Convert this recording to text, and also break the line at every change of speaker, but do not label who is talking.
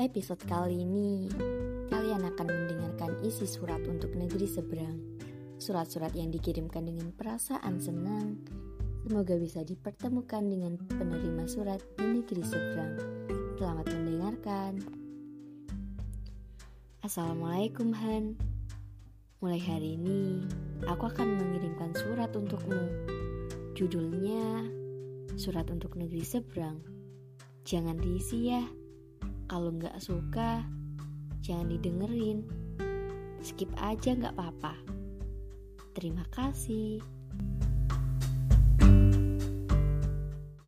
episode kali ini, kalian akan mendengarkan isi surat untuk negeri seberang. Surat-surat yang dikirimkan dengan perasaan senang, semoga bisa dipertemukan dengan penerima surat di negeri seberang. Selamat mendengarkan. Assalamualaikum Han. Mulai hari ini, aku akan mengirimkan surat untukmu. Judulnya Surat untuk Negeri Seberang. Jangan diisi ya. Kalau nggak suka, jangan didengerin. Skip aja nggak apa-apa. Terima kasih.